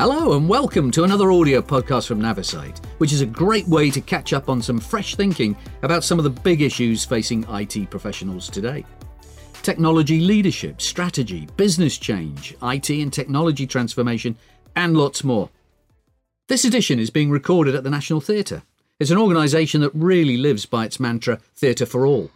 Hello and welcome to another audio podcast from Navisite, which is a great way to catch up on some fresh thinking about some of the big issues facing IT professionals today. Technology leadership, strategy, business change, IT and technology transformation, and lots more. This edition is being recorded at the National Theatre. It's an organisation that really lives by its mantra, Theatre for All.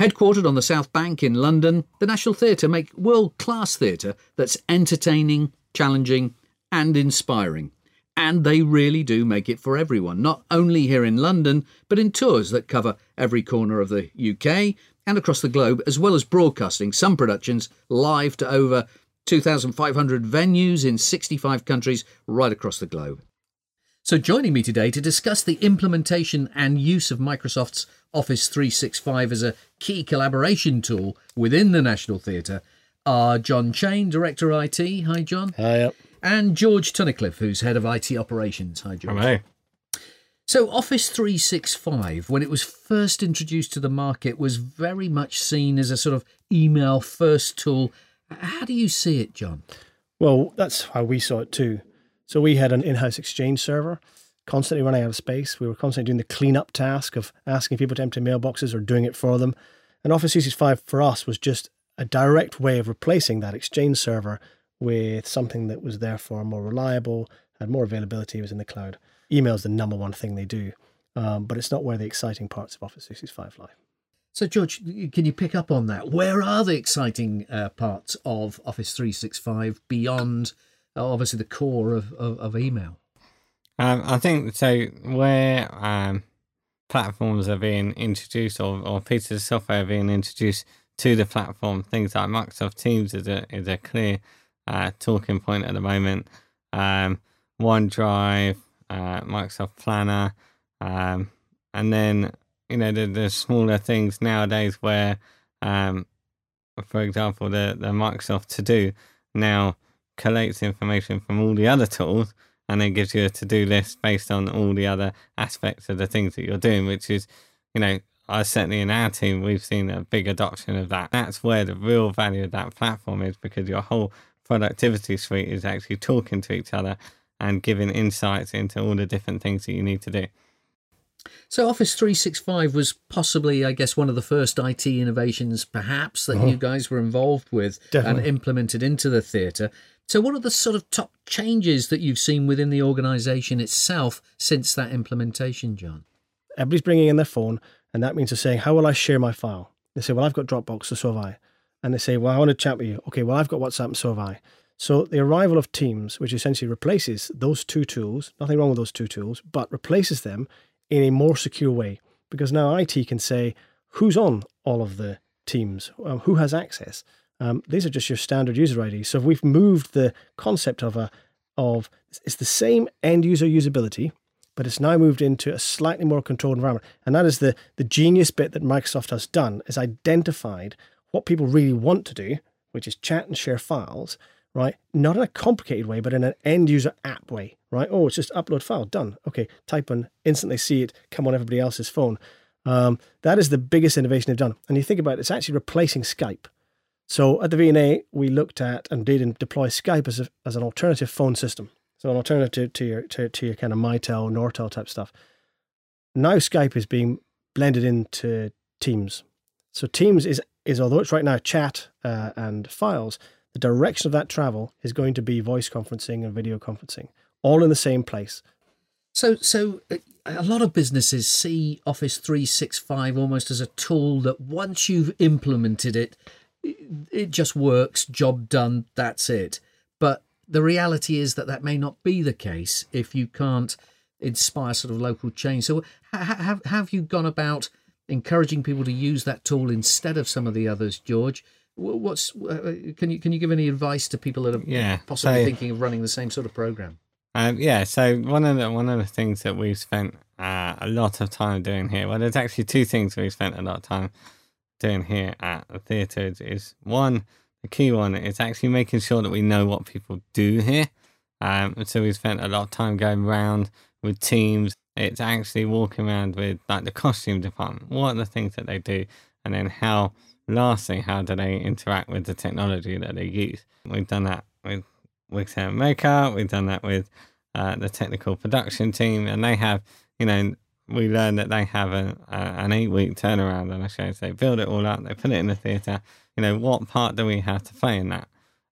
Headquartered on the South Bank in London, the National Theatre make world class theatre that's entertaining, challenging, and inspiring. And they really do make it for everyone, not only here in London, but in tours that cover every corner of the UK and across the globe, as well as broadcasting some productions live to over 2,500 venues in 65 countries right across the globe. So, joining me today to discuss the implementation and use of Microsoft's Office 365 as a key collaboration tool within the National Theatre are John Chain, Director IT. Hi, John. Hi. And George Tunnicliffe, who's Head of IT Operations. Hi, George. Hi. So, Office 365, when it was first introduced to the market, was very much seen as a sort of email first tool. How do you see it, John? Well, that's how we saw it too. So, we had an in house Exchange server constantly running out of space. We were constantly doing the cleanup task of asking people to empty mailboxes or doing it for them. And Office 365 for us was just a direct way of replacing that Exchange server with something that was therefore more reliable, had more availability, was in the cloud. Email is the number one thing they do, um, but it's not where the exciting parts of Office 365 lie. So, George, can you pick up on that? Where are the exciting uh, parts of Office 365 beyond, uh, obviously, the core of, of, of email? Um, I think so. Where um, platforms are being introduced, or, or pieces of software are being introduced to the platform, things like Microsoft Teams is a is a clear uh, talking point at the moment. Um, OneDrive, uh, Microsoft Planner, um, and then you know the, the smaller things nowadays where, um, for example, the the Microsoft To Do now collates information from all the other tools and then gives you a to do list based on all the other aspects of the things that you're doing, which is, you know, I certainly in our team we've seen a big adoption of that. That's where the real value of that platform is because your whole productivity suite is actually talking to each other and giving insights into all the different things that you need to do. So, Office 365 was possibly, I guess, one of the first IT innovations, perhaps, that you mm-hmm. guys were involved with Definitely. and implemented into the theatre. So, what are the sort of top changes that you've seen within the organisation itself since that implementation, John? Everybody's bringing in their phone, and that means they're saying, How will I share my file? They say, Well, I've got Dropbox, so so have I. And they say, Well, I want to chat with you. Okay, well, I've got WhatsApp, and so have I. So the arrival of Teams, which essentially replaces those two tools, nothing wrong with those two tools, but replaces them in a more secure way. Because now IT can say, Who's on all of the Teams? Um, who has access? Um, these are just your standard user IDs. So if we've moved the concept of a of it's the same end user usability, but it's now moved into a slightly more controlled environment. And that is the the genius bit that Microsoft has done is identified what people really want to do, which is chat and share files, right? Not in a complicated way, but in an end user app way, right? Oh, it's just upload file, done. Okay, type and instantly see it come on everybody else's phone. Um, that is the biggest innovation they've done. And you think about it, it's actually replacing Skype. So at the V&A, we looked at and did deploy Skype as, a, as an alternative phone system. So an alternative to your to, to your kind of Mitel, Nortel type stuff. Now Skype is being blended into Teams. So Teams is is although it's right now chat uh, and files, the direction of that travel is going to be voice conferencing and video conferencing, all in the same place. So, so uh, a lot of businesses see Office 365 almost as a tool that once you've implemented it, it just works, job done, that's it. But the reality is that that may not be the case if you can't inspire sort of local change. So, have have you gone about encouraging people to use that tool instead of some of the others, George? What's uh, can you can you give any advice to people that are Yeah, possibly so- thinking of running the same sort of program? Um, yeah, so one of the one of the things that we've spent uh, a lot of time doing here, well, there's actually two things we've spent a lot of time doing here at the theatre. Is, is one, the key one is actually making sure that we know what people do here. Um, and so we spent a lot of time going around with teams. It's actually walking around with like the costume department. What are the things that they do, and then how lastly, how do they interact with the technology that they use? We've done that with Wigtown Maker. We've done that with uh, the technical production team, and they have, you know, we learned that they have a, a an eight week turnaround on a show. So they build it all up, they put it in the theatre. You know, what part do we have to play in that?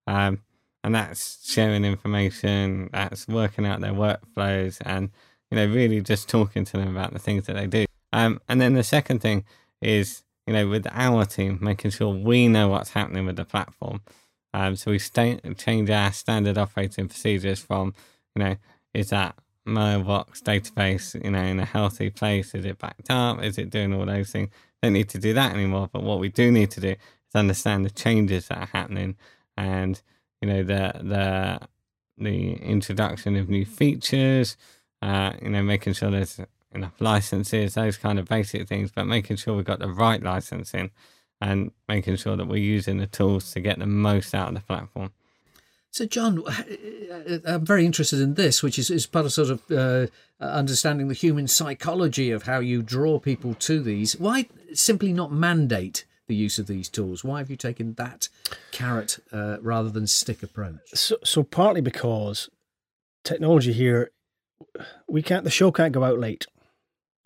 Um, and that's sharing information, that's working out their workflows, and you know, really just talking to them about the things that they do. Um, and then the second thing is, you know, with our team, making sure we know what's happening with the platform. Um, so we stay, change our standard operating procedures from, you know, is that mailbox database, you know, in a healthy place? Is it backed up? Is it doing all those things? Don't need to do that anymore. But what we do need to do is understand the changes that are happening and, you know, the the the introduction of new features, uh, you know, making sure there's enough licenses, those kind of basic things, but making sure we've got the right licensing and making sure that we're using the tools to get the most out of the platform. So, John, I'm very interested in this, which is, is part of sort of uh, understanding the human psychology of how you draw people to these. Why simply not mandate the use of these tools? Why have you taken that carrot uh, rather than stick approach? So, so partly because technology here, we can't. The show can't go out late.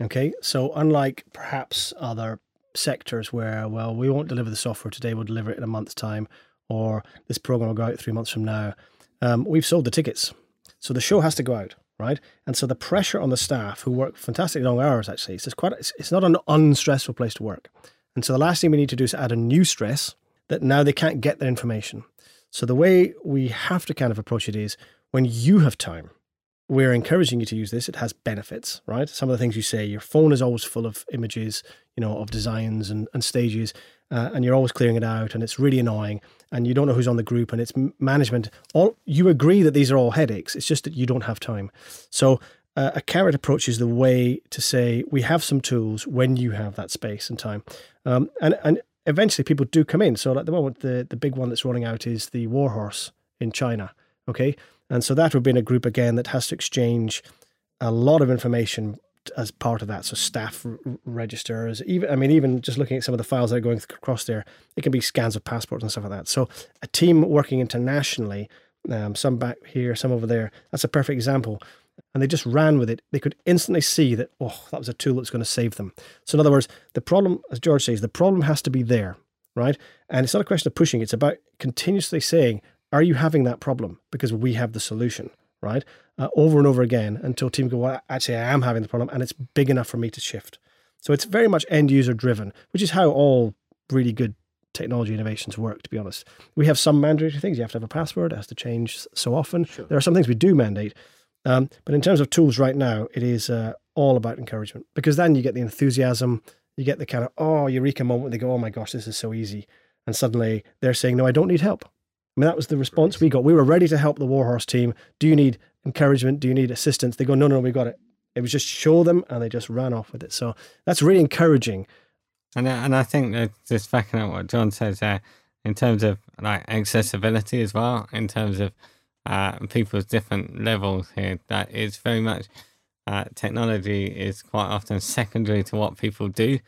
Okay, so unlike perhaps other sectors where, well, we won't deliver the software today, we'll deliver it in a month's time, or this program will go out three months from now. Um, we've sold the tickets. So the show has to go out, right? And so the pressure on the staff who work fantastic long hours, actually, it's, quite, it's, it's not an unstressful place to work. And so the last thing we need to do is add a new stress that now they can't get their information. So the way we have to kind of approach it is when you have time, we're encouraging you to use this. It has benefits, right? Some of the things you say, your phone is always full of images, you know, of designs and, and stages, uh, and you're always clearing it out, and it's really annoying, and you don't know who's on the group, and it's management. All you agree that these are all headaches. It's just that you don't have time. So uh, a carrot approach is the way to say we have some tools when you have that space and time, um, and and eventually people do come in. So at the moment, the the big one that's rolling out is the War Horse in China. Okay, and so that would be in a group again that has to exchange a lot of information as part of that. So staff r- registers, even I mean, even just looking at some of the files that are going across there, it can be scans of passports and stuff like that. So a team working internationally, um, some back here, some over there. That's a perfect example. And they just ran with it. They could instantly see that, oh, that was a tool that's going to save them. So, in other words, the problem, as George says, the problem has to be there, right? And it's not a question of pushing, it's about continuously saying, are you having that problem? Because we have the solution, right? Uh, over and over again until team go, well, actually, I am having the problem and it's big enough for me to shift. So it's very much end user driven, which is how all really good technology innovations work, to be honest. We have some mandatory things. You have to have a password, it has to change so often. Sure. There are some things we do mandate. Um, but in terms of tools right now, it is uh, all about encouragement because then you get the enthusiasm, you get the kind of, oh, eureka moment. They go, oh my gosh, this is so easy. And suddenly they're saying, no, I don't need help. I mean, that was the response we got. We were ready to help the War Horse team. Do you need encouragement? Do you need assistance? They go, no, no, we got it. It was just show them, and they just ran off with it. So that's really encouraging. And and I think that just backing up what John says there, in terms of like accessibility as well, in terms of uh, people's different levels here, that is very much uh, technology is quite often secondary to what people do.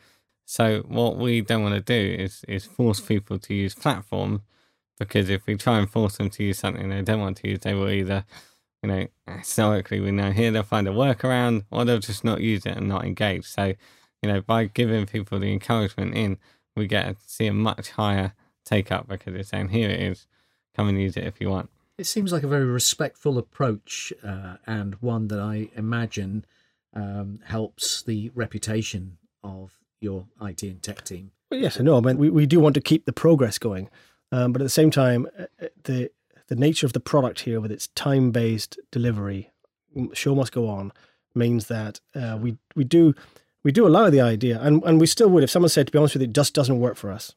So what we don't want to do is is force people to use platforms because if we try and force them to use something they don't want to use, they will either, you know, historically we know here they'll find a workaround or they'll just not use it and not engage. So, you know, by giving people the encouragement in, we get to see a much higher take up because it's saying here it is, come and use it if you want. It seems like a very respectful approach uh, and one that I imagine um, helps the reputation of your IT and tech team. Well, yes, I know. I mean, we, we do want to keep the progress going. Um, but at the same time, uh, uh, the the nature of the product here, with its time based delivery, show must go on, means that uh, we we do we do allow the idea, and and we still would if someone said, to be honest with you, it just doesn't work for us.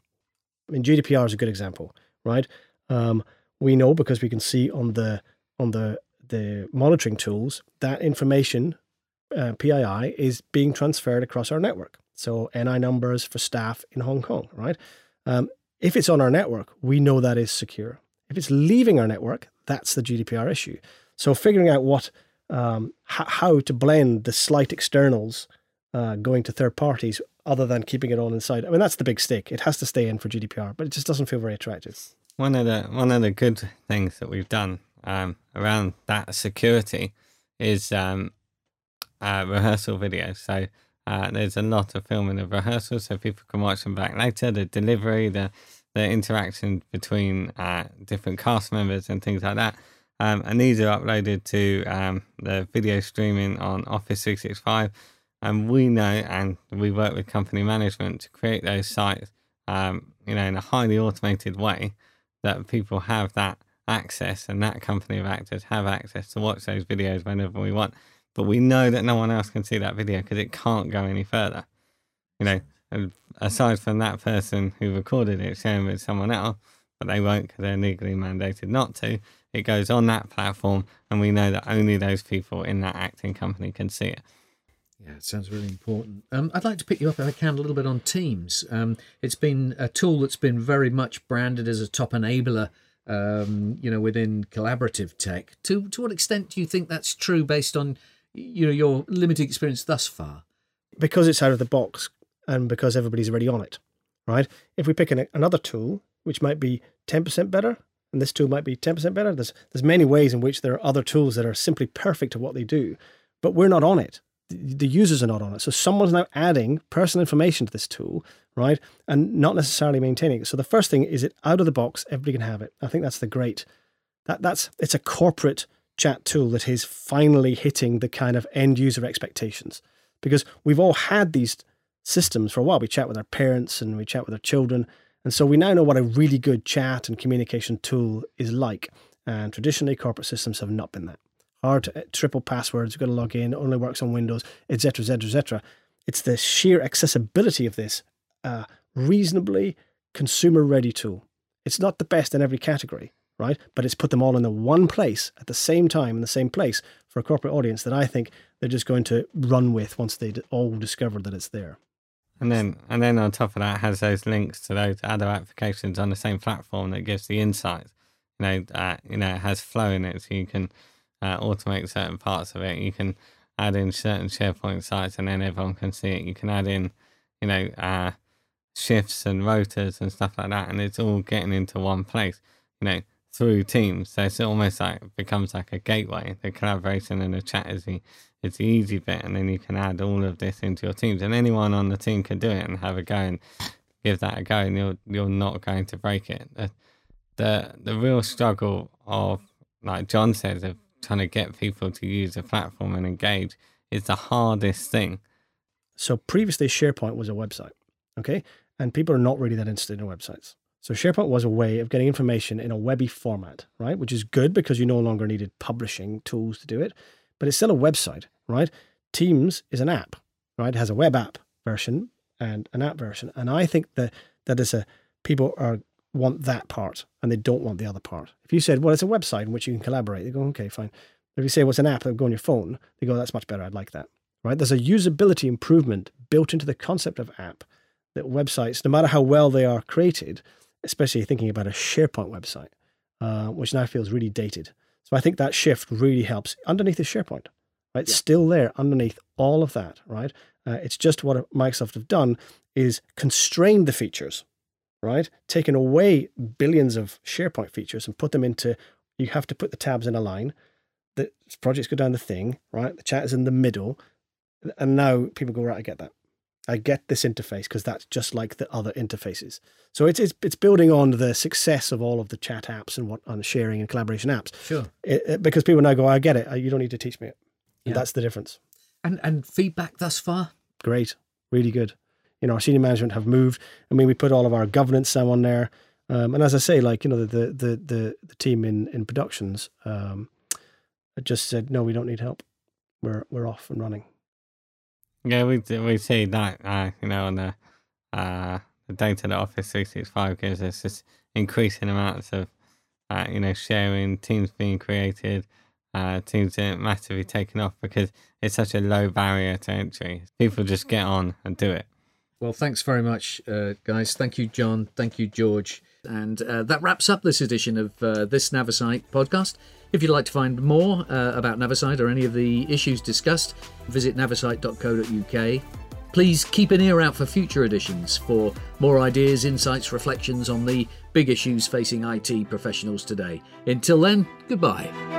I mean, GDPR is a good example, right? Um, we know because we can see on the on the the monitoring tools that information uh, PII is being transferred across our network. So NI numbers for staff in Hong Kong, right? Um, if it's on our network, we know that is secure. If it's leaving our network, that's the GDPR issue. So figuring out what um, h- how to blend the slight externals uh, going to third parties other than keeping it all inside. I mean, that's the big stick. It has to stay in for GDPR, but it just doesn't feel very attractive. One of the one of the good things that we've done um, around that security is um, uh, rehearsal videos. So uh, there's a lot of filming of rehearsals, so people can watch them back later. The delivery, the the interaction between uh, different cast members and things like that. Um, and these are uploaded to um, the video streaming on Office 365. And we know, and we work with company management to create those sites, um, you know, in a highly automated way that people have that access and that company of actors have access to watch those videos whenever we want. But we know that no one else can see that video because it can't go any further. You know, aside from that person who recorded it sharing with someone else, but they won't because they're legally mandated not to. It goes on that platform, and we know that only those people in that acting company can see it. Yeah, it sounds really important. Um, I'd like to pick you up, if I can, a little bit on Teams. Um, it's been a tool that's been very much branded as a top enabler, um, you know, within collaborative tech. To to what extent do you think that's true, based on you know your limited experience thus far? Because it's out of the box, and because everybody's already on it, right? If we pick an, another tool which might be ten percent better, and this tool might be ten percent better, there's there's many ways in which there are other tools that are simply perfect at what they do, but we're not on it the users are not on it. So someone's now adding personal information to this tool, right? And not necessarily maintaining it. So the first thing is it out of the box, everybody can have it. I think that's the great that that's it's a corporate chat tool that is finally hitting the kind of end user expectations. Because we've all had these systems for a while. We chat with our parents and we chat with our children. And so we now know what a really good chat and communication tool is like. And traditionally, corporate systems have not been that hard uh, triple passwords, you've got to log in, only works on Windows, etc., etc., etc. It's the sheer accessibility of this uh, reasonably consumer ready tool. It's not the best in every category, right? But it's put them all in the one place at the same time in the same place for a corporate audience that I think they're just going to run with once they all discover that it's there. And then, and then on top of that, has those links to those other applications on the same platform that gives the insights. You know, uh, you know, it has flow in it, so you can uh, automate certain parts of it. You can add in certain SharePoint sites, and then everyone can see it. You can add in, you know, uh, shifts and rotors and stuff like that, and it's all getting into one place. You know, through Teams. So it's almost like becomes like a gateway. The collaboration and the chat is the it's the easy bit, and then you can add all of this into your teams, and anyone on the team can do it and have a go and give that a go, and you're you're not going to break it. The the, the real struggle of like John says of trying to get people to use a platform and engage is the hardest thing. So previously, SharePoint was a website, okay, and people are not really that interested in websites. So SharePoint was a way of getting information in a webby format, right? Which is good because you no longer needed publishing tools to do it, but it's still a website, right? Teams is an app, right? It has a web app version and an app version, and I think that that is a people are want that part and they don't want the other part. If you said, well, it's a website in which you can collaborate, they go, okay, fine. If you say, what's well, an app that go on your phone, they go, that's much better. I'd like that. Right? There's a usability improvement built into the concept of app that websites, no matter how well they are created, especially thinking about a SharePoint website, uh, which now feels really dated. So I think that shift really helps underneath is SharePoint, right? Yeah. Still there underneath all of that, right? Uh, it's just what Microsoft have done is constrain the features right? Taken away billions of SharePoint features and put them into, you have to put the tabs in a line. The projects go down the thing, right? The chat is in the middle. And now people go, right, I get that. I get this interface because that's just like the other interfaces. So it's, it's it's building on the success of all of the chat apps and what on sharing and collaboration apps. Sure. It, it, because people now go, I get it. You don't need to teach me it. And yeah. that's the difference. And and feedback thus far? Great. Really good you know, our senior management have moved. I mean, we put all of our governance on there. Um, and as I say, like, you know, the, the, the, the team in, in productions um, just said, no, we don't need help. We're, we're off and running. Yeah, we we see that, uh, you know, on the, uh, the data that Office 365 gives us, just increasing amounts of, uh, you know, sharing, teams being created, uh, teams massively taken off because it's such a low barrier to entry. People just get on and do it. Well, thanks very much, uh, guys. Thank you, John. Thank you, George. And uh, that wraps up this edition of uh, this Navisite podcast. If you'd like to find more uh, about Navisite or any of the issues discussed, visit navisite.co.uk. Please keep an ear out for future editions for more ideas, insights, reflections on the big issues facing IT professionals today. Until then, goodbye.